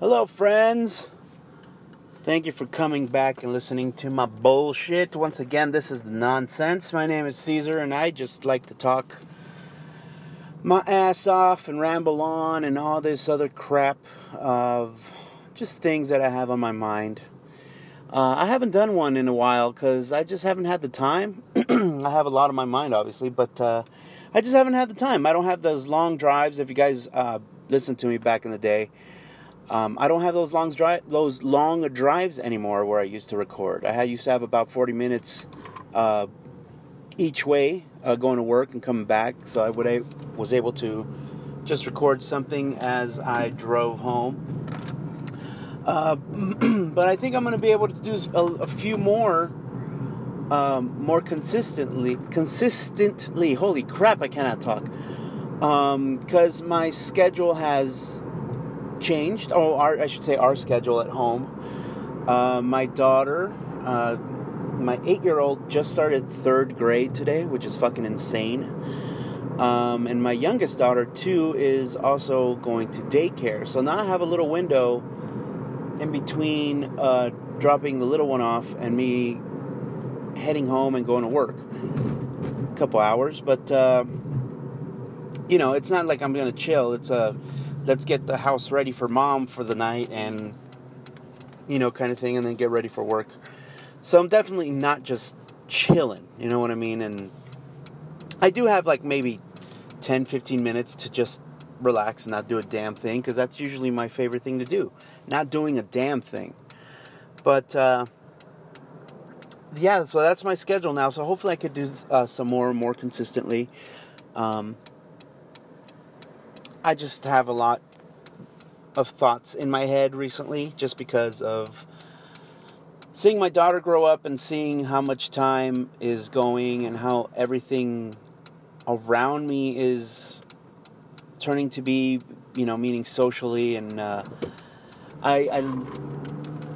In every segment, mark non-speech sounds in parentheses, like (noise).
Hello, friends. Thank you for coming back and listening to my bullshit. Once again, this is the nonsense. My name is Caesar, and I just like to talk my ass off and ramble on and all this other crap of just things that I have on my mind. Uh, I haven't done one in a while because I just haven't had the time. (clears throat) I have a lot on my mind, obviously, but uh, I just haven't had the time. I don't have those long drives. If you guys uh, listened to me back in the day, um, I don't have those long drive those long drives anymore where I used to record. I used to have about 40 minutes uh, each way uh, going to work and coming back, so I would I was able to just record something as I drove home. Uh, (clears throat) but I think I'm going to be able to do a, a few more, um, more consistently. Consistently, holy crap! I cannot talk because um, my schedule has changed. Oh, our, I should say our schedule at home. Uh, my daughter, uh, my eight-year-old, just started third grade today, which is fucking insane. Um, and my youngest daughter too is also going to daycare. So now I have a little window in between uh, dropping the little one off and me heading home and going to work. A couple hours, but uh, you know, it's not like I'm gonna chill. It's a let's get the house ready for mom for the night and you know, kind of thing, and then get ready for work. So I'm definitely not just chilling. You know what I mean? And I do have like maybe 10, 15 minutes to just relax and not do a damn thing because that's usually my favorite thing to do. Not doing a damn thing. But uh, yeah, so that's my schedule now. So hopefully I could do uh, some more and more consistently. Um, I just have a lot of thoughts in my head recently just because of seeing my daughter grow up and seeing how much time is going and how everything around me is turning to be, you know, meaning socially, and uh, I, I,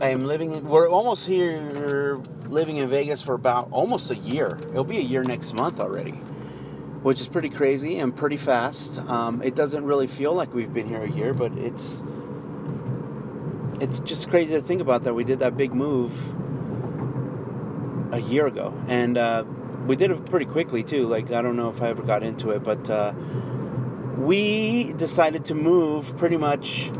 I am living. We're almost here, living in Vegas for about almost a year. It'll be a year next month already, which is pretty crazy and pretty fast. Um, it doesn't really feel like we've been here a year, but it's it's just crazy to think about that we did that big move a year ago, and uh, we did it pretty quickly too. Like I don't know if I ever got into it, but. Uh, we decided to move pretty much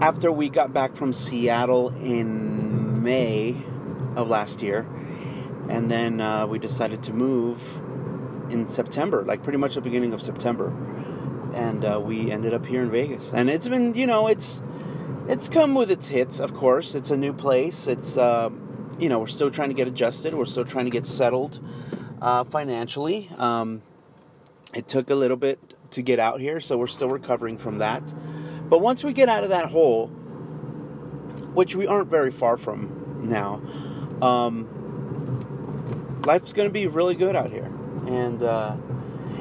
after we got back from Seattle in May of last year. And then uh, we decided to move in September, like pretty much the beginning of September. And uh, we ended up here in Vegas. And it's been, you know, it's it's come with its hits, of course. It's a new place. It's, uh, you know, we're still trying to get adjusted. We're still trying to get settled uh, financially. Um, it took a little bit to get out here, so we're still recovering from that. But once we get out of that hole, which we aren't very far from now, um, life's going to be really good out here. And uh,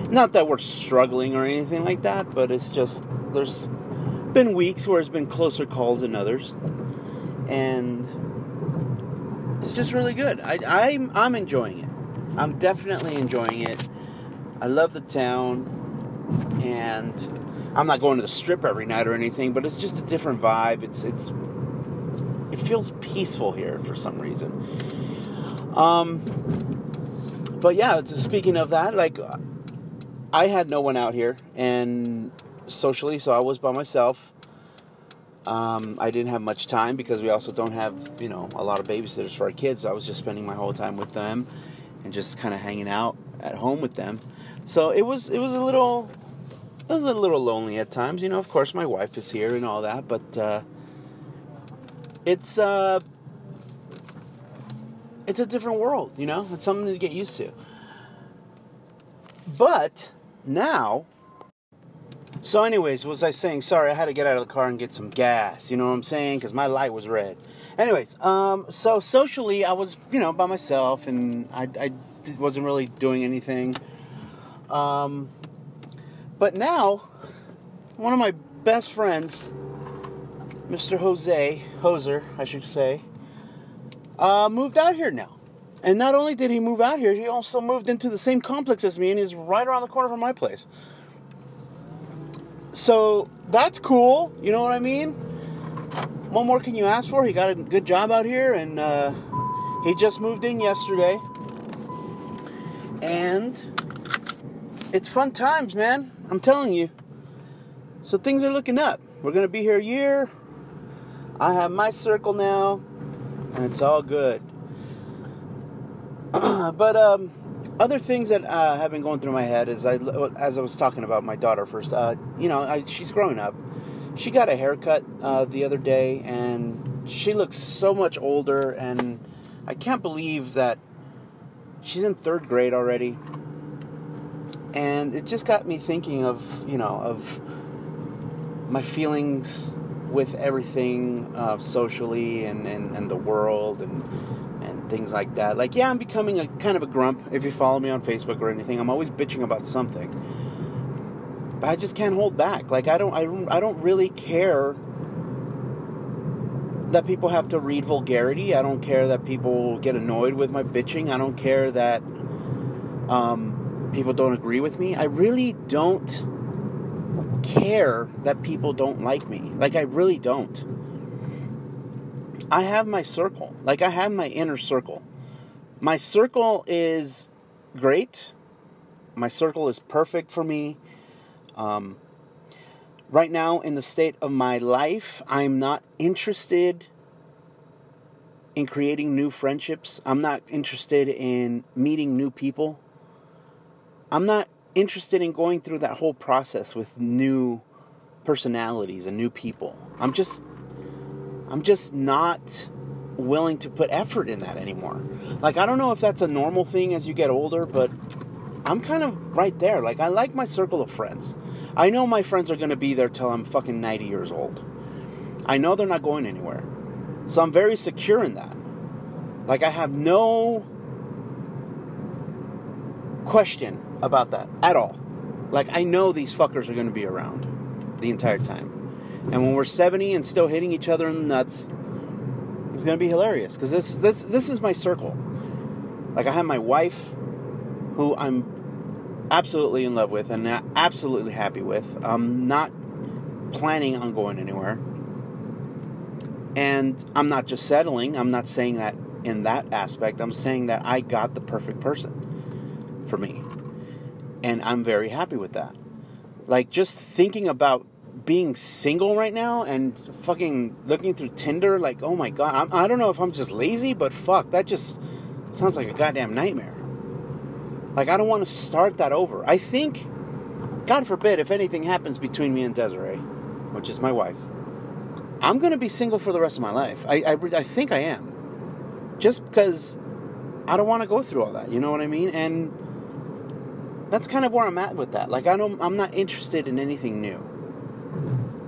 not that we're struggling or anything like that, but it's just there's been weeks where it's been closer calls than others, and it's just really good. I, I'm I'm enjoying it. I'm definitely enjoying it. I love the town, and I'm not going to the strip every night or anything, but it's just a different vibe. It's it's it feels peaceful here for some reason. Um, but yeah, speaking of that, like I had no one out here, and socially, so I was by myself. Um, I didn't have much time because we also don't have, you know, a lot of babysitters for our kids. So I was just spending my whole time with them and just kind of hanging out at home with them. So it was it was a little it was a little lonely at times. You know, of course, my wife is here and all that, but uh, it's uh, it's a different world. You know, it's something to get used to. But now, so anyways, was I saying? Sorry, I had to get out of the car and get some gas. You know what I'm saying? Because my light was red. Anyways, um, so socially, I was you know by myself, and I, I wasn't really doing anything. Um, but now, one of my best friends, Mr. Jose, Hoser, I should say, uh, moved out here now. And not only did he move out here, he also moved into the same complex as me and he's right around the corner from my place. so that's cool. You know what I mean? What more can you ask for? He got a good job out here, and uh, he just moved in yesterday. And it's fun times, man. I'm telling you. So things are looking up. We're going to be here a year. I have my circle now, and it's all good. (clears throat) but um, other things that uh, have been going through my head is I, as I was talking about my daughter first. Uh, you know, I, she's growing up. She got a haircut uh, the other day, and she looks so much older. And I can't believe that she's in third grade already. And it just got me thinking of you know of my feelings with everything uh, socially and, and, and the world and and things like that. Like, yeah, I'm becoming a kind of a grump. If you follow me on Facebook or anything, I'm always bitching about something. But I just can't hold back. Like, I don't, I don't, I don't really care that people have to read vulgarity. I don't care that people get annoyed with my bitching. I don't care that um, people don't agree with me. I really don't care that people don't like me. Like, I really don't. I have my circle. Like I have my inner circle. My circle is great. My circle is perfect for me. Um, right now, in the state of my life, I'm not interested in creating new friendships. I'm not interested in meeting new people. I'm not interested in going through that whole process with new personalities and new people. I'm just I'm just not willing to put effort in that anymore. Like, I don't know if that's a normal thing as you get older, but I'm kind of right there. Like, I like my circle of friends. I know my friends are going to be there till I'm fucking 90 years old. I know they're not going anywhere. So I'm very secure in that. Like, I have no question about that at all. Like, I know these fuckers are going to be around the entire time. And when we're 70 and still hitting each other in the nuts, it's gonna be hilarious because this this this is my circle. Like I have my wife, who I'm absolutely in love with and absolutely happy with. I'm not planning on going anywhere, and I'm not just settling. I'm not saying that in that aspect. I'm saying that I got the perfect person for me, and I'm very happy with that. Like just thinking about being single right now and fucking looking through Tinder, like, oh my god, I'm, I do not know if I'm just lazy, but fuck, that just sounds like a goddamn nightmare. Like, I don't want to start that over. I think, God forbid, if anything happens between me and Desiree, which is my wife, I'm going to be single for the rest of my life. I, I, I think I am. Just because I don't want to go through all that, you know what I mean? And that's kind of where I'm at with that. Like, I don't, I'm not interested in anything new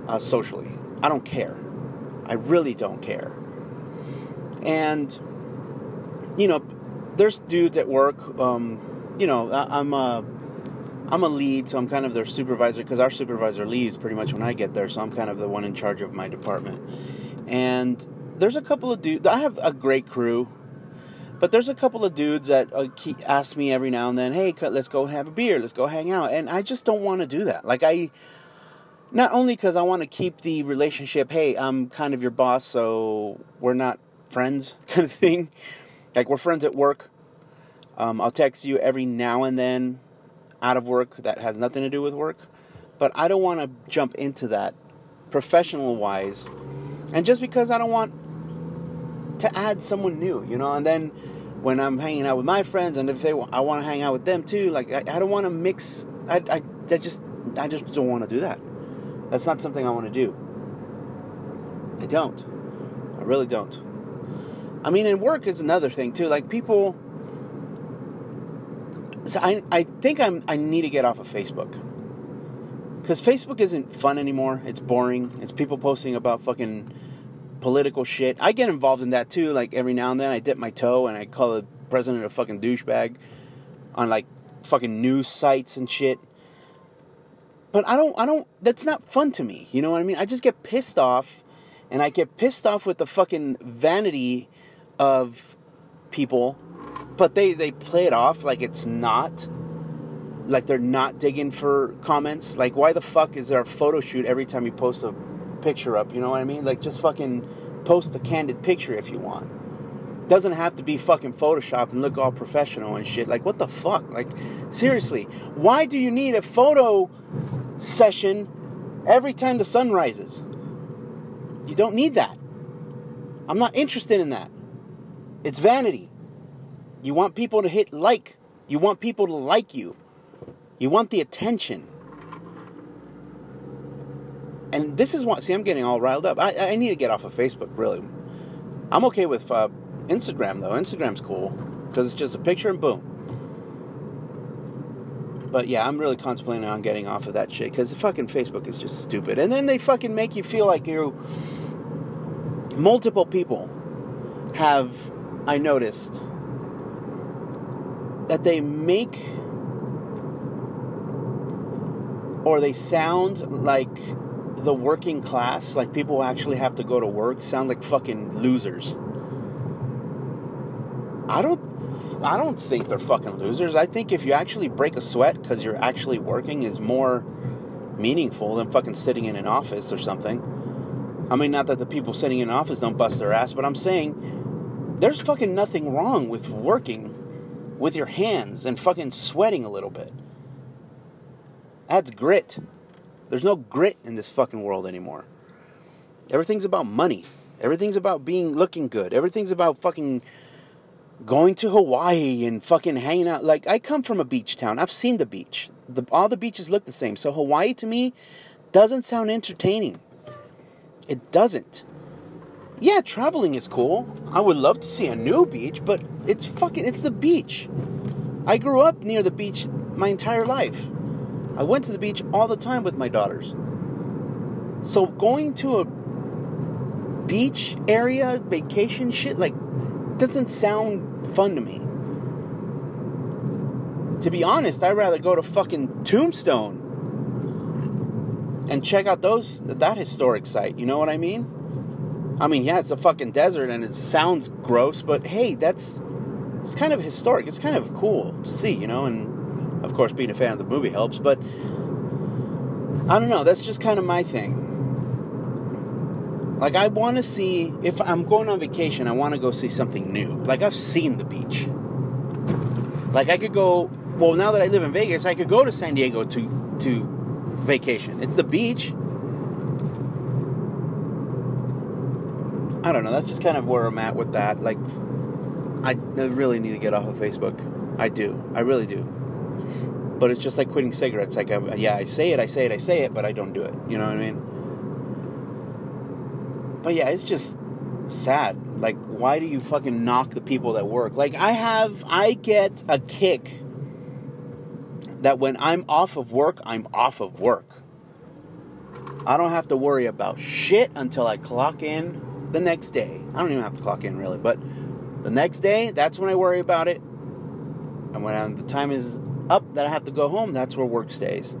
uh, socially. I don't care. I really don't care. And, you know, there's dudes at work. Um, you know, I, I'm a, I'm a lead, so I'm kind of their supervisor because our supervisor leaves pretty much when I get there, so I'm kind of the one in charge of my department. And there's a couple of dudes. I have a great crew, but there's a couple of dudes that uh, ask me every now and then, "Hey, let's go have a beer, let's go hang out," and I just don't want to do that. Like I, not only because I want to keep the relationship, hey, I'm kind of your boss, so we're not friends (laughs) kind of thing. Like we're friends at work. Um, I'll text you every now and then out of work that has nothing to do with work. But I don't want to jump into that professional wise. And just because I don't want to add someone new, you know, and then when I'm hanging out with my friends and if they I want to hang out with them too, like I, I don't want to mix I, I, I just I just don't want to do that. That's not something I want to do. I don't. I really don't. I mean, and work is another thing too. Like people, so I I think I'm I need to get off of Facebook because Facebook isn't fun anymore. It's boring. It's people posting about fucking political shit. I get involved in that too. Like every now and then, I dip my toe and I call the president a fucking douchebag on like fucking news sites and shit but I don't I don't that's not fun to me. You know what I mean? I just get pissed off and I get pissed off with the fucking vanity of people, but they they play it off like it's not. like they're not digging for comments. Like, why the fuck is there a photo shoot every time you post a picture up? You know what I mean? Like, just fucking post a candid picture if you want. Doesn't have to be fucking photoshopped and look all professional and shit. Like, what the fuck? Like, seriously, why do you need a photo session every time the sun rises? You don't need that. I'm not interested in that. It's vanity. You want people to hit like. You want people to like you. You want the attention. And this is what, see, I'm getting all riled up. I, I need to get off of Facebook, really. I'm okay with uh, Instagram, though. Instagram's cool because it's just a picture and boom. But yeah, I'm really contemplating on getting off of that shit because fucking Facebook is just stupid. And then they fucking make you feel like you. Multiple people have, I noticed, that they make or they sound like the working class, like people who actually have to go to work, sound like fucking losers. I don't I don't think they're fucking losers. I think if you actually break a sweat because you're actually working is more meaningful than fucking sitting in an office or something. I mean, not that the people sitting in an office don't bust their ass, but I'm saying there's fucking nothing wrong with working with your hands and fucking sweating a little bit. That's grit. There's no grit in this fucking world anymore. Everything's about money. Everything's about being looking good. Everything's about fucking going to Hawaii and fucking hanging out. Like I come from a beach town. I've seen the beach. The, all the beaches look the same. So Hawaii to me doesn't sound entertaining. It doesn't. Yeah, traveling is cool. I would love to see a new beach, but it's fucking it's the beach. I grew up near the beach my entire life. I went to the beach all the time with my daughters. So going to a beach area vacation shit like doesn't sound fun to me. To be honest, I'd rather go to fucking Tombstone and check out those that historic site. You know what I mean? I mean, yeah, it's a fucking desert and it sounds gross, but hey, that's it's kind of historic. It's kind of cool to see, you know, and of course being a fan of the movie helps, but I don't know, that's just kind of my thing. Like I want to see if I'm going on vacation, I want to go see something new. Like I've seen the beach. Like I could go. Well, now that I live in Vegas, I could go to San Diego to to vacation. It's the beach. I don't know. That's just kind of where I'm at with that. Like, I really need to get off of Facebook. I do. I really do. But it's just like quitting cigarettes. Like, I, yeah, I say it, I say it, I say it, but I don't do it. You know what I mean? But yeah, it's just sad. Like, why do you fucking knock the people that work? Like, I have, I get a kick that when I'm off of work, I'm off of work. I don't have to worry about shit until I clock in the next day. I don't even have to clock in really, but the next day, that's when I worry about it. And when I'm, the time is up that I have to go home, that's where work stays.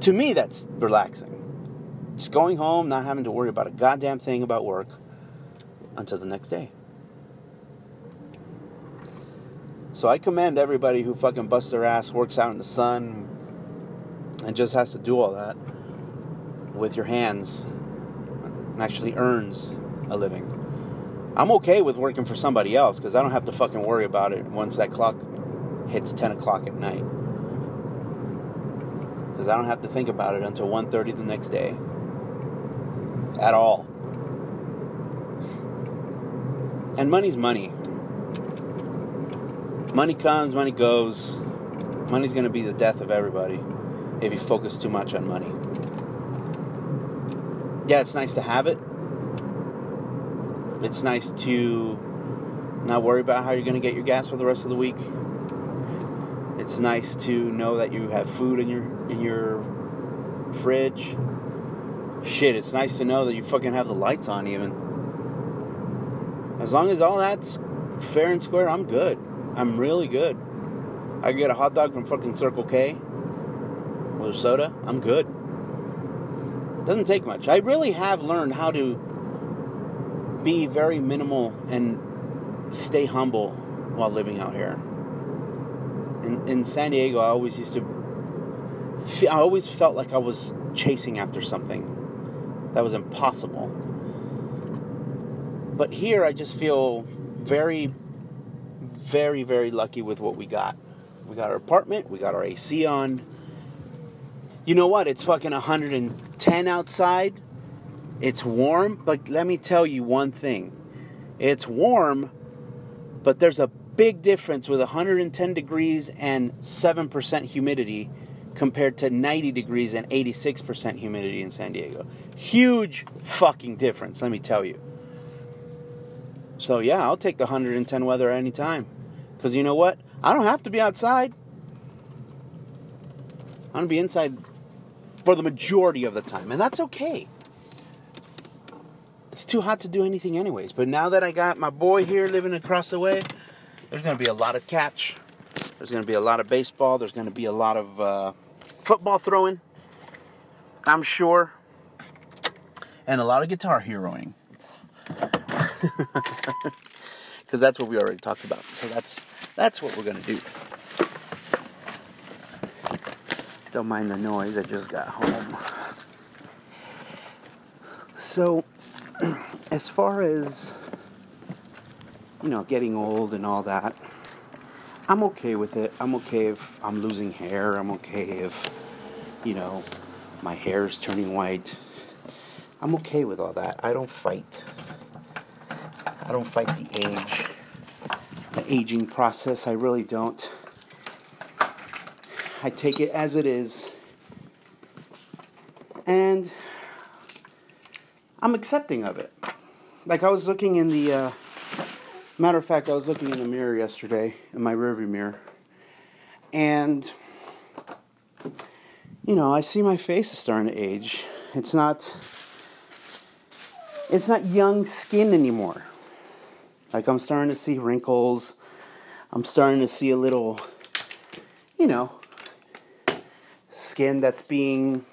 To me, that's relaxing. Just going home, not having to worry about a goddamn thing about work until the next day. So I commend everybody who fucking busts their ass, works out in the sun, and just has to do all that with your hands and actually earns a living. I'm okay with working for somebody else because I don't have to fucking worry about it once that clock hits 10 o'clock at night. Because I don't have to think about it until 1.30 the next day at all. And money's money. Money comes, money goes. Money's going to be the death of everybody if you focus too much on money. Yeah, it's nice to have it. It's nice to not worry about how you're going to get your gas for the rest of the week. It's nice to know that you have food in your in your fridge shit, it's nice to know that you fucking have the lights on even. As long as all that's fair and square, I'm good. I'm really good. I get a hot dog from fucking Circle K with a soda, I'm good. Doesn't take much. I really have learned how to be very minimal and stay humble while living out here. In, in San Diego, I always used to. I always felt like I was chasing after something that was impossible. But here, I just feel very, very, very lucky with what we got. We got our apartment, we got our AC on. You know what? It's fucking 110 outside. It's warm, but let me tell you one thing. It's warm, but there's a big difference with 110 degrees and 7% humidity compared to 90 degrees and 86% humidity in San Diego. Huge fucking difference, let me tell you. So, yeah, I'll take the 110 weather anytime. Because you know what? I don't have to be outside. I'm going to be inside for the majority of the time, and that's okay. It's too hot to do anything, anyways. But now that I got my boy here living across the way, there's going to be a lot of catch. There's going to be a lot of baseball. There's going to be a lot of uh, football throwing, I'm sure, and a lot of guitar heroing. (laughs) Because that's what we already talked about. So that's that's what we're going to do. Don't mind the noise. I just got home. So, (clears throat) as far as you know, getting old and all that, I'm okay with it. I'm okay if I'm losing hair. I'm okay if, you know, my hair is turning white. I'm okay with all that. I don't fight. I don't fight the age, the aging process. I really don't. I take it as it is. And I'm accepting of it. Like I was looking in the uh, matter of fact, I was looking in the mirror yesterday in my rearview mirror, and you know, I see my face is starting to age. It's not it's not young skin anymore. Like I'm starting to see wrinkles. I'm starting to see a little you know, skin that's being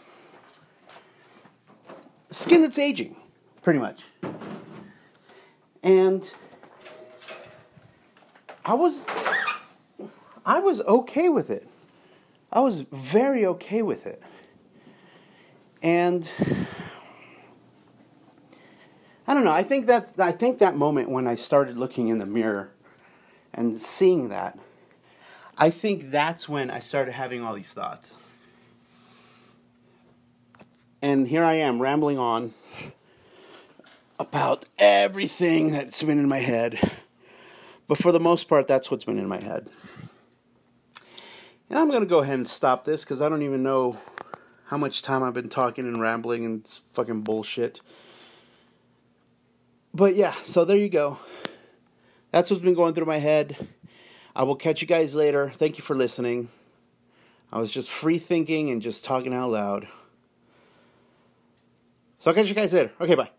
skin that's aging, pretty much. And I was I was okay with it. I was very okay with it. And I don't know, I think that I think that moment when I started looking in the mirror and seeing that I think that's when I started having all these thoughts. And here I am rambling on about everything that's been in my head. But for the most part, that's what's been in my head. And I'm going to go ahead and stop this because I don't even know how much time I've been talking and rambling and fucking bullshit. But yeah, so there you go. That's what's been going through my head. I will catch you guys later. Thank you for listening. I was just free thinking and just talking out loud. So I'll catch you guys later. Okay, bye.